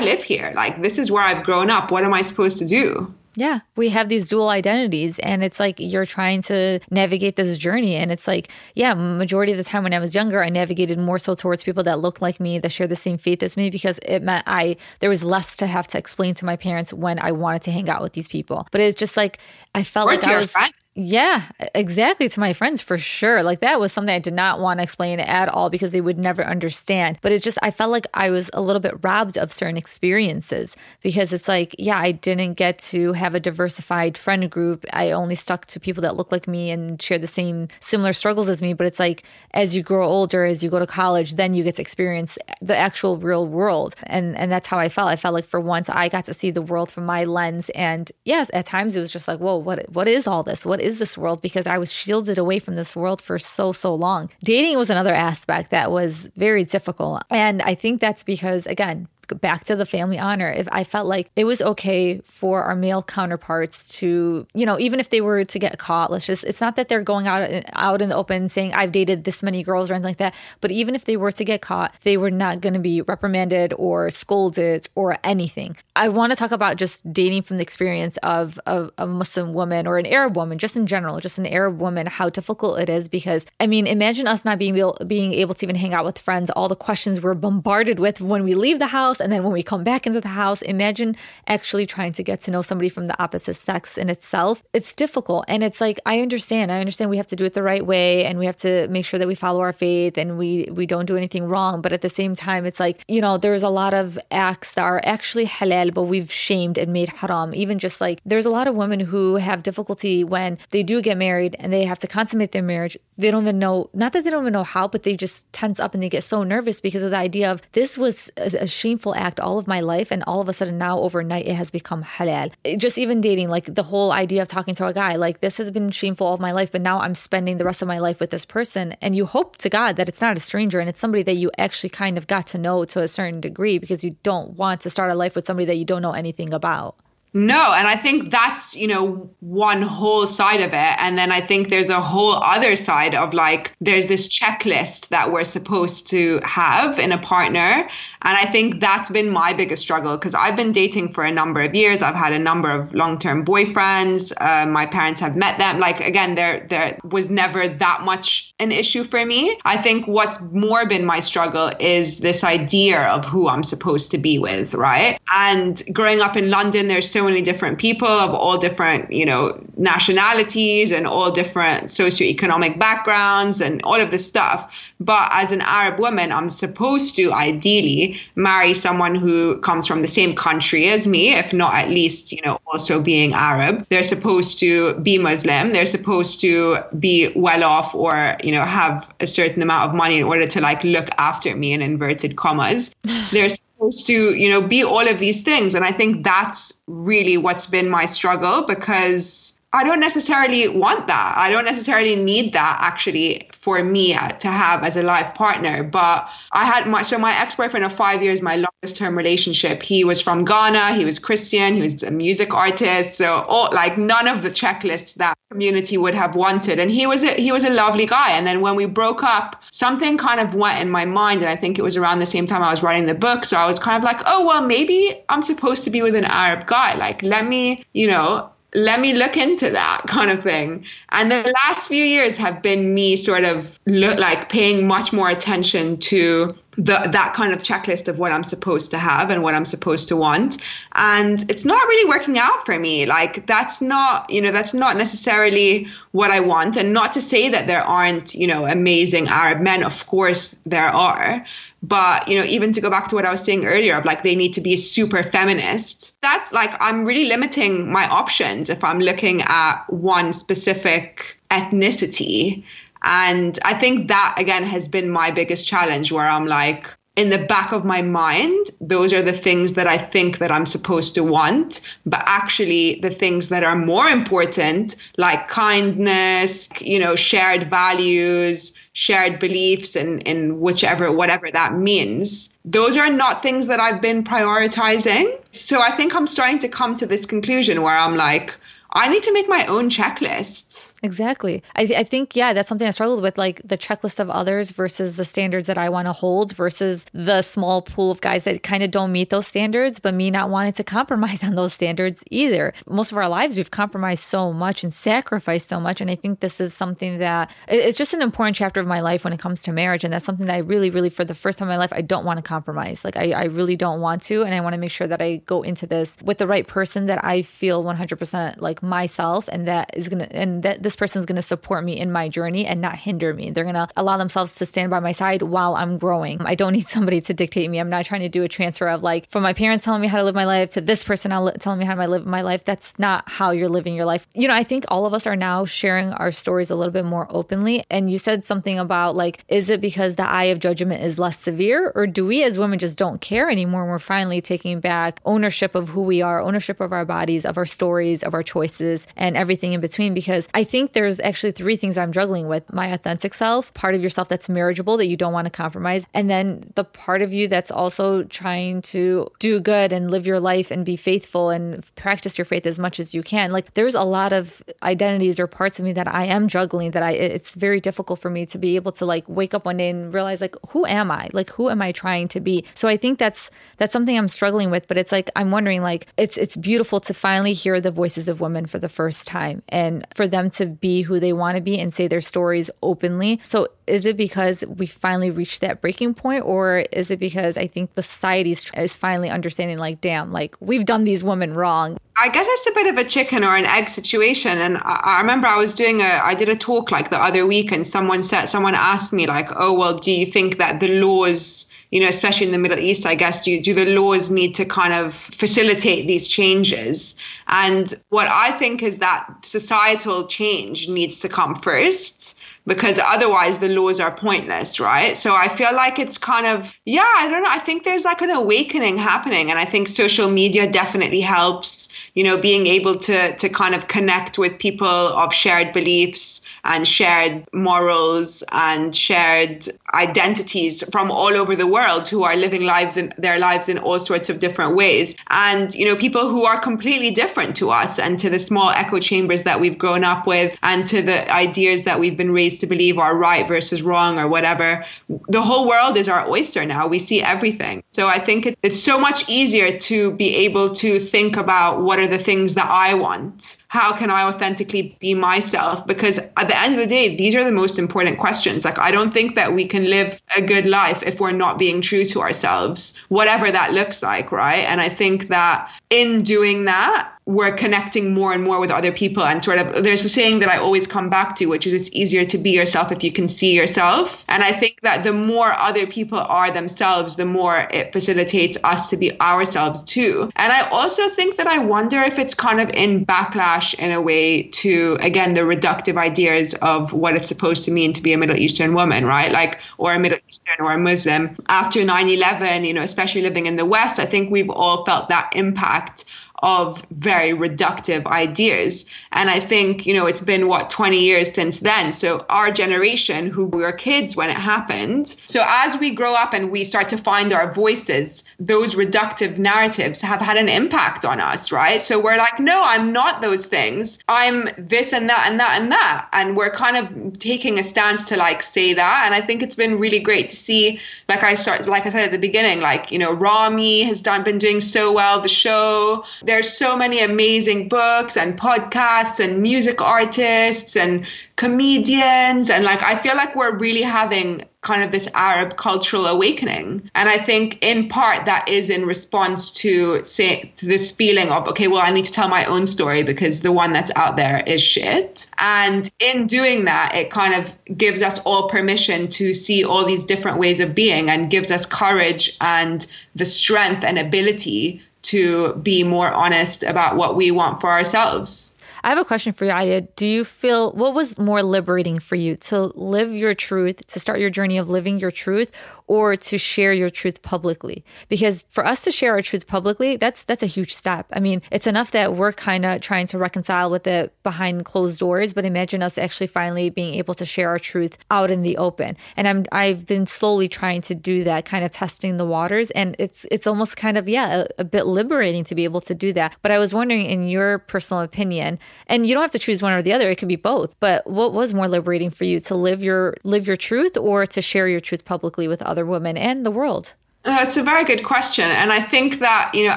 live here. Like, this is where I've grown up. What am I supposed to do? Yeah, we have these dual identities, and it's like you're trying to navigate this journey. And it's like, yeah, majority of the time when I was younger, I navigated more so towards people that look like me, that share the same faith as me, because it meant I there was less to have to explain to my parents when I wanted to hang out with these people. But it's just like I felt or like I was. Friend. Yeah, exactly. To my friends, for sure. Like that was something I did not want to explain at all because they would never understand. But it's just, I felt like I was a little bit robbed of certain experiences because it's like, yeah, I didn't get to have a diversified friend group. I only stuck to people that look like me and share the same similar struggles as me. But it's like, as you grow older, as you go to college, then you get to experience the actual real world. And, and that's how I felt. I felt like for once I got to see the world from my lens. And yes, at times it was just like, whoa, what, what is all this? What is is this world because I was shielded away from this world for so, so long. Dating was another aspect that was very difficult. And I think that's because, again, back to the family honor. If I felt like it was okay for our male counterparts to, you know, even if they were to get caught, let's just, it's not that they're going out, out in the open saying, I've dated this many girls or anything like that. But even if they were to get caught, they were not going to be reprimanded or scolded or anything. I want to talk about just dating from the experience of, of, a Muslim woman or an Arab woman, just in general, just an Arab woman, how difficult it is. Because, I mean, imagine us not being able, being able to even hang out with friends, all the questions we're bombarded with when we leave the house house. And then when we come back into the house imagine actually trying to get to know somebody from the opposite sex in itself. It's difficult. And it's like i understand. I understand we have to do it the right way and we have to make sure that we follow our faith and we we don't do anything wrong. But at the same time it's like you know there's a lot of acts that are actually halal but we've shamed and made haram. Even just like there's a lot of women who have difficulty when they do get married and they have to consummate their marriage. They don't even know not that they don't even know how but they just tense up and they get so nervous because of the idea of this was a, a shameful act all of my life and all of a sudden now overnight it has become halal. Just even dating, like the whole idea of talking to a guy, like this has been shameful all of my life, but now I'm spending the rest of my life with this person. And you hope to God that it's not a stranger and it's somebody that you actually kind of got to know to a certain degree because you don't want to start a life with somebody that you don't know anything about. No, and I think that's, you know, one whole side of it. And then I think there's a whole other side of like, there's this checklist that we're supposed to have in a partner. And I think that's been my biggest struggle because I've been dating for a number of years. I've had a number of long term boyfriends. Uh, my parents have met them. Like, again, there, there was never that much an issue for me. I think what's more been my struggle is this idea of who I'm supposed to be with, right? And growing up in London, there's so many different people of all different, you know, nationalities and all different socioeconomic backgrounds and all of this stuff. But as an Arab woman, I'm supposed to ideally marry someone who comes from the same country as me, if not at least, you know, also being Arab. They're supposed to be Muslim. They're supposed to be well off or, you know, have a certain amount of money in order to like look after me in inverted commas. (sighs) They're supposed to, you know, be all of these things. And I think that's really what's been my struggle because I don't necessarily want that. I don't necessarily need that actually for me uh, to have as a life partner. But I had my so my ex boyfriend of five years, my longest term relationship. He was from Ghana. He was Christian. He was a music artist. So all like none of the checklists that community would have wanted. And he was a, he was a lovely guy. And then when we broke up, something kind of went in my mind. And I think it was around the same time I was writing the book. So I was kind of like, oh well, maybe I'm supposed to be with an Arab guy. Like let me, you know let me look into that kind of thing. And the last few years have been me sort of look like paying much more attention to the, that kind of checklist of what I'm supposed to have and what I'm supposed to want. And it's not really working out for me. Like that's not, you know, that's not necessarily what I want. And not to say that there aren't, you know, amazing Arab men. Of course there are. But, you know, even to go back to what I was saying earlier of like they need to be super feminist, that's like I'm really limiting my options if I'm looking at one specific ethnicity. And I think that again has been my biggest challenge where I'm like, in the back of my mind, those are the things that I think that I'm supposed to want. But actually, the things that are more important, like kindness, you know, shared values, shared beliefs and in whichever whatever that means those are not things that i've been prioritizing so i think i'm starting to come to this conclusion where i'm like I need to make my own checklist. Exactly. I, th- I think, yeah, that's something I struggled with, like the checklist of others versus the standards that I want to hold versus the small pool of guys that kind of don't meet those standards, but me not wanting to compromise (laughs) on those standards either. Most of our lives, we've compromised so much and sacrificed so much. And I think this is something that it's just an important chapter of my life when it comes to marriage. And that's something that I really, really, for the first time in my life, I don't want to compromise. Like, I, I really don't want to. And I want to make sure that I go into this with the right person that I feel 100% like myself and that is going to, and that this person is going to support me in my journey and not hinder me. They're going to allow themselves to stand by my side while I'm growing. I don't (laughs) need somebody to dictate me. I'm not trying to do a transfer of like from my parents telling me how to live my life to this person telling me how to live my life. That's not how you're living your life. You know, I think all of us are now sharing our stories a little bit more openly. And you said something about like, is it because the eye of judgment is less severe, or do we as women just don't care anymore? And we're finally taking back ownership of who we are, ownership of our bodies, of our stories, of our choices, and everything in between. Because I think there's actually three things I'm juggling with my authentic self, part of yourself that's marriageable that you don't want to compromise, and then the part of you that's also trying to do good and live your life and be faithful and practice your faith as much as you can. Like there's a lot of identities or parts of me that I am juggling that I it's very difficult for me to be able to like wake up one day and realize like who am I? Like who am I trying to be? So I think that's that's something I'm struggling with, but it's like I'm wondering like it's it's beautiful to finally hear the voices of women for the first time and for them to be who they want to be and say their stories openly. So is it because we finally reached that breaking point or is it because I think the society is finally understanding like damn like we've done these women wrong I guess it's a bit of a chicken or an egg situation. And I, I, remember I was doing a, I did a talk like the other week, and someone said, someone asked me like, oh well, do you think that the laws, you know, especially in the Middle East, I guess, do do the laws need to kind of facilitate these changes? And what I think is that societal change needs to come first because otherwise the laws are pointless, right? So I feel like it's kind of, yeah, I don't know. I think there's like an awakening happening. And I think social media definitely helps, you know, being able to, to kind of connect with people of shared beliefs and shared morals and shared identities from all over the world who are living lives in their lives in all sorts of different ways. And, you know, people who are completely different to us and to the small echo chambers that we've grown up with and to the ideas that we've been raised to believe are right versus wrong or whatever. The whole world is our oyster now. We see everything. So I think it, it's so much easier to be able to think about what are the things that I want how can I authentically be myself? Because at the end of the day, these are the most important questions. Like, I don't think that we can live a good life if we're not being true to ourselves, whatever that looks like, right? And I think that in doing that, we're connecting more and more with other people and sort of there's a saying that I always come back to which is it's easier to be yourself if you can see yourself. And I think that the more other people are themselves the more it facilitates us to be ourselves too. And I also think that I wonder if it's kind of in backlash in a way to again the reductive ideas of what it's supposed to mean to be a Middle Eastern woman right? Like or a Middle Eastern or a Muslim. After 9/11 you know especially living in the west I think we've all felt that impact of very reductive ideas. And I think, you know, it's been what, 20 years since then. So our generation, who were kids when it happened, so as we grow up and we start to find our voices, those reductive narratives have had an impact on us, right? So we're like, no, I'm not those things. I'm this and that and that and that. And we're kind of taking a stance to like say that. And I think it's been really great to see, like I start, like I said at the beginning, like, you know, Ramy has done, been doing so well, the show, there's so many amazing books and podcasts and music artists and comedians and like I feel like we're really having kind of this Arab cultural awakening. And I think in part that is in response to say to this feeling of, okay, well, I need to tell my own story because the one that's out there is shit. And in doing that, it kind of gives us all permission to see all these different ways of being and gives us courage and the strength and ability to be more honest about what we want for ourselves. I have a question for you, Alya. Do you feel what was more liberating for you to live your truth, to start your journey of living your truth, or to share your truth publicly. Because for us to share our truth publicly, that's that's a huge step. I mean, it's enough that we're kind of trying to reconcile with it behind closed doors, but imagine us actually finally being able to share our truth out in the open. And I'm I've been slowly trying to do that, kind of testing the waters, and it's it's almost kind of yeah, a, a bit liberating to be able to do that. But I was wondering in your personal opinion, and you don't have to choose one or the other, it could be both, but what was more liberating for you to live your live your truth or to share your truth publicly with other women and the world? Uh, that's a very good question. And I think that, you know,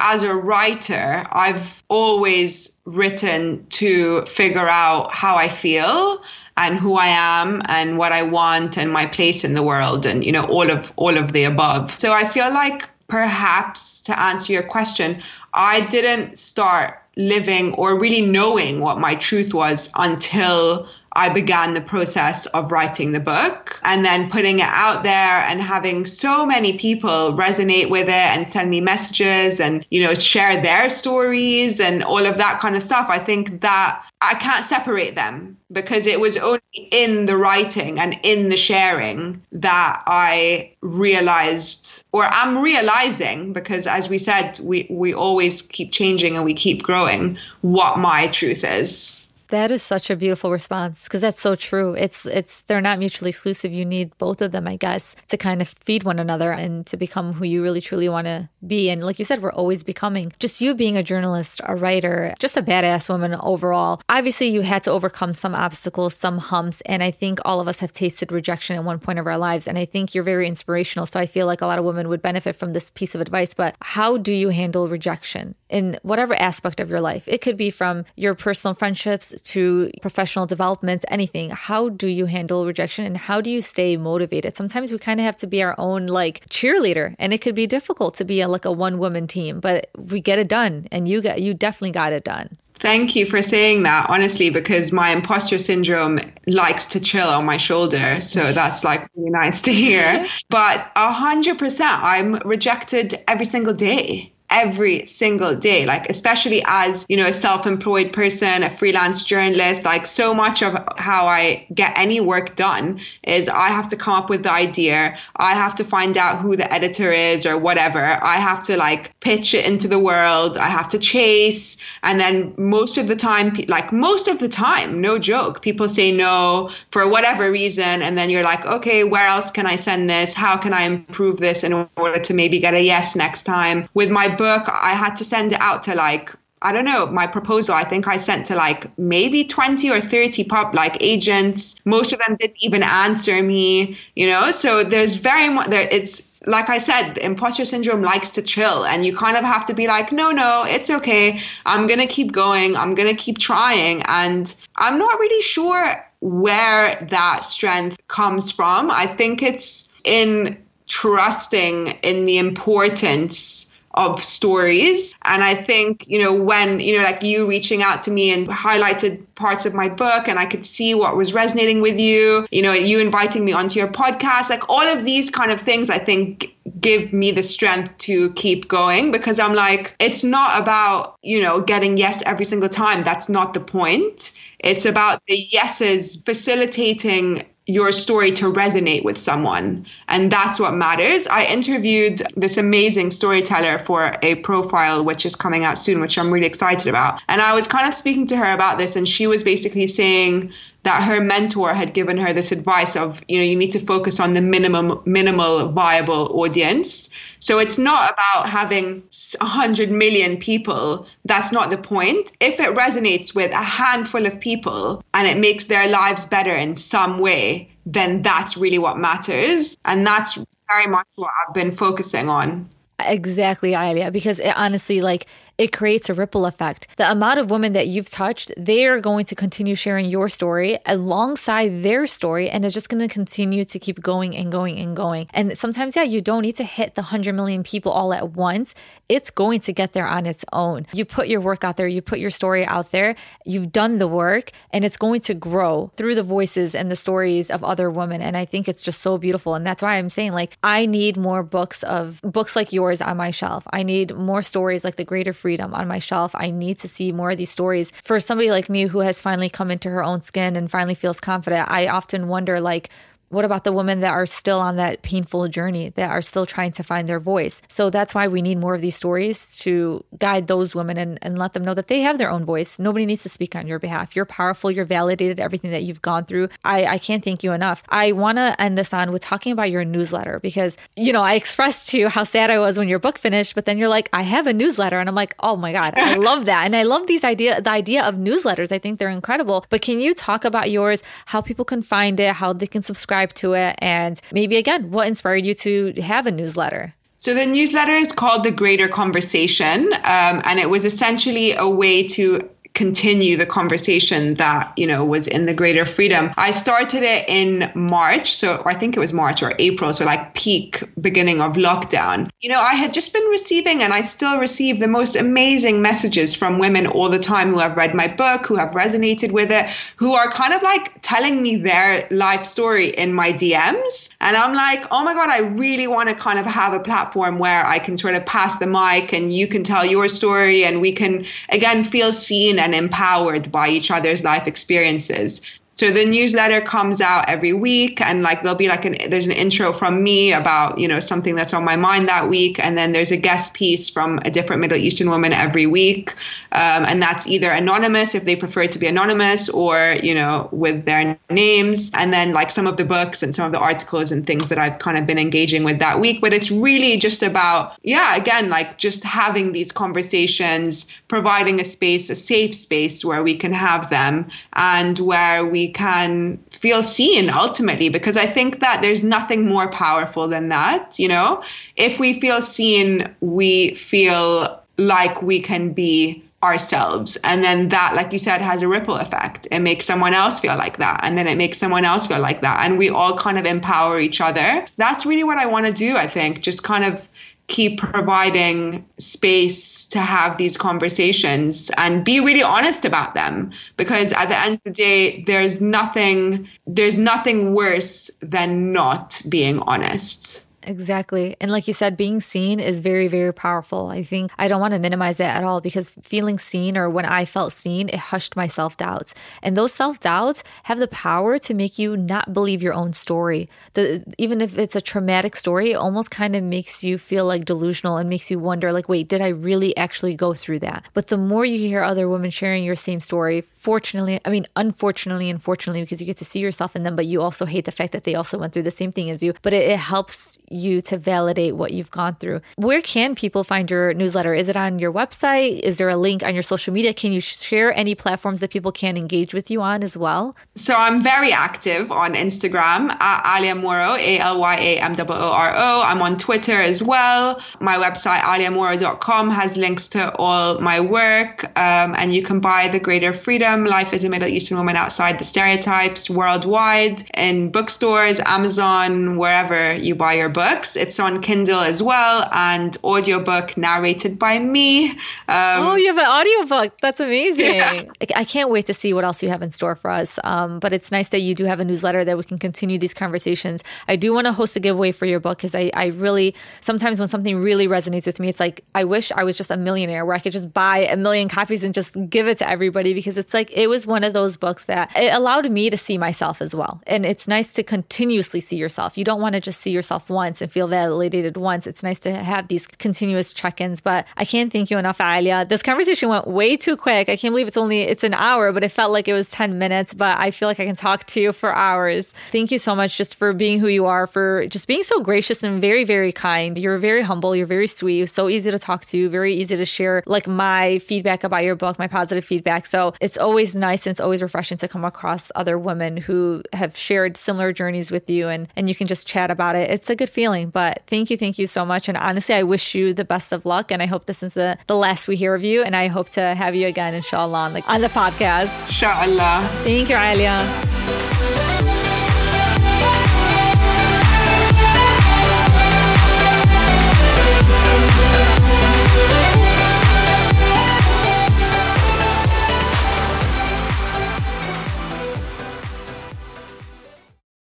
as a writer, I've always written to figure out how I feel and who I am and what I want and my place in the world and, you know, all of all of the above. So I feel like perhaps to answer your question, I didn't start living or really knowing what my truth was until I began the process of writing the book and then putting it out there and having so many people resonate with it and send me messages and, you know, share their stories and all of that kind of stuff. I think that I can't separate them because it was only in the writing and in the sharing that I realized, or I'm realizing, because as we said, we, we always keep changing and we keep growing, what my truth is. That is such a beautiful response because that's so true. It's it's they're not mutually exclusive. You need both of them, I guess, to kind of feed one another and to become who you really truly want to be. And like you said, we're always becoming. Just you being a journalist, a writer, just a badass woman overall. Obviously, you had to overcome some obstacles, some humps, and I think all of us have tasted rejection at one point of our lives. And I think you're very inspirational. So I feel like a lot of women would benefit from this piece of advice. But how do you handle rejection in whatever aspect of your life? It could be from your personal friendships to professional developments, anything. How do you handle rejection and how do you stay motivated? Sometimes we kind of have to be our own like cheerleader and it could be difficult to be a, like a one woman team, but we get it done and you got you definitely got it done. Thank you for saying that, honestly, because my imposter syndrome likes to chill on my shoulder. So that's like really nice to hear. (laughs) But a hundred percent, I'm rejected every single day every single day like especially as you know a self-employed person a freelance journalist like so much of how i get any work done is i have to come up with the idea. I have to find out who the editor is or whatever. I have to like pitch it into the world. I have to chase. And then most of the time like most of the time no joke people say no for whatever reason. And then you're like okay where else can i send this? How can i improve this in order to maybe get a yes next time? With my book, I had to send it out to like I don't know, my proposal, I think I sent to like maybe 20 or 30 pub like agents. Most of them didn't even answer me, you know? So there's very much there it's like I said, imposter syndrome likes to chill and you kind of have to be like, no, no, it's okay. I'm going to keep going. I'm going to keep trying. And I'm not really sure where that strength comes from. I think it's in trusting in the importance of stories. And I think, you know, when, you know, like you reaching out to me and highlighted parts of my book and I could see what was resonating with you, you know, you inviting me onto your podcast, like all of these kind of things, I think give me the strength to keep going because I'm like, it's not about, you know, getting yes every single time. That's not the point. It's about the yeses facilitating your story to resonate with someone. And that's what matters. I interviewed this amazing storyteller for a profile, which is coming out soon, which I'm really excited about. And I was kind of speaking to her about this, and she was basically saying, that her mentor had given her this advice of you know you need to focus on the minimum minimal viable audience. So it's not about having 100 million people. That's not the point. If it resonates with a handful of people and it makes their lives better in some way then that's really what matters. And that's very much what i've been focusing on. Exactly Alya because it honestly like it creates a ripple effect. The amount of women that you've touched, they are going to continue sharing your story alongside their story, and it's just going to continue to keep going and going and going. And sometimes, yeah, you don't need to hit the 100 million people all at once. It's going to get there on its own. You put your work out there, you put your story out there, you've done the work, and it's going to grow through the voices and the stories of other women. And I think it's just so beautiful. And that's why I'm saying, like, I need more books of books like yours on my shelf. I need more stories like The Greater Freedom freedom on my shelf. I need to see more of these stories. For somebody like me who has finally come into her own skin and finally feels confident, I often wonder like, what about the women that are still on that painful journey, that are still trying to find their voice? So that's why we need more of these stories to guide those women and, and let them know that they have their own voice. Nobody needs to speak on your behalf. You're powerful, you're validated, everything that you've gone through. I, I can't thank you enough. I want to end this on with talking about your newsletter because, you know, I expressed to you how sad I was when your book finished, but then you're like, I have a newsletter. And I'm like, oh my God, I (laughs) love that. And I love these idea, the idea of newsletters. I think they're incredible. But can you talk about yours, how people can find it, how they can subscribe to it, and maybe again, what inspired you to have a newsletter? So the newsletter is called The Greater Conversation, um, and it was essentially a way to continue the conversation that you know was in the greater freedom. I started it in march so i think it was march or april so like peak beginning of lockdown. You know i had just been receiving and i still receive the most amazing messages from women all the time who have read my book who have resonated with it who are kind of like telling me their life story in my dms and i'm like oh my god i really want to kind of have a platform where i can sort of pass the mic and you can tell your story and we can again feel seen and and empowered by each other's life experiences. So the newsletter comes out every week and like there'll be like an there's an intro from me about, you know, something that's on my mind that week and then there's a guest piece from a different Middle Eastern woman every week. Um, and that's either anonymous if they prefer to be anonymous or, you know, with their names and then like some of the books and some of the articles and things that I've kind of been engaging with that week, but it's really just about yeah, again, like just having these conversations, providing a space, a safe space where we can have them and where we can feel seen ultimately because I think that there's nothing more powerful than that, you know? If we feel seen, we feel like we can be ourselves and then that like you said has a ripple effect it makes someone else feel like that and then it makes someone else feel like that and we all kind of empower each other that's really what i want to do i think just kind of keep providing space to have these conversations and be really honest about them. Because at the end of the day there's nothing there's nothing worse than not being honest Exactly. And like you said, being seen is very, very powerful. I think I don't want to minimize it at all because feeling seen or when I felt seen, it hushed my self doubts. And those self doubts have the power to make you not believe your own story. The, even if it's a traumatic story, it almost kind of makes you feel like delusional and makes you wonder, like, wait, did I really actually go through that? But the more you hear other women sharing your same story, fortunately, I mean, unfortunately, unfortunately, because you get to see yourself in them, but you also hate the fact that they also went through the same thing as you, but it, it helps you to validate what you've gone through. Where can people find your newsletter? Is it on your website? Is there a link on your social media? Can you share any platforms that people can engage with you on as well? So I'm very active on Instagram at Alya Mooro, A L Y A M O O R O. I'm on Twitter as well. My website, alyamooro.com, has links to all my work. Um, and you can buy The Greater Freedom Life as a Middle Eastern Woman Outside the Stereotypes worldwide in bookstores, Amazon, wherever you buy your books. It's on Kindle as well and audiobook narrated by me. Um, oh, you have an audiobook. That's amazing. Yeah. I can't wait to see what else you have in store for us. Um, but it's nice that you do have a newsletter that we can continue these conversations. I do want to host a giveaway for your book because I, I really, sometimes when something really resonates with me, it's like, I wish I was just a millionaire where I could just buy a million copies and just give it to everybody because it's like, it was one of those books that it allowed me to see myself as well. And it's nice to continuously see yourself. You don't want to just see yourself once once and feel validated once. It's nice to have these continuous check-ins. But I can't thank you enough, Alya. This conversation went way too quick. I can't believe it's only it's an hour, but it felt like it was 10 minutes. But I feel like I can talk to you for hours. Thank you so much just for being who you are, for just being so gracious and very, very kind. You're very humble, you're very sweet, so easy to talk to, very easy to share like my feedback about your book, my positive feedback. So it's always nice and it's always refreshing to come across other women who have shared similar journeys with you and and you can just chat about it. It's a good feeling. But thank you, thank you so much. And honestly, I wish you the best of luck. And I hope this is a, the last we hear of you. And I hope to have you again, inshallah, on the, on the podcast. Inshallah. Thank you, Alya.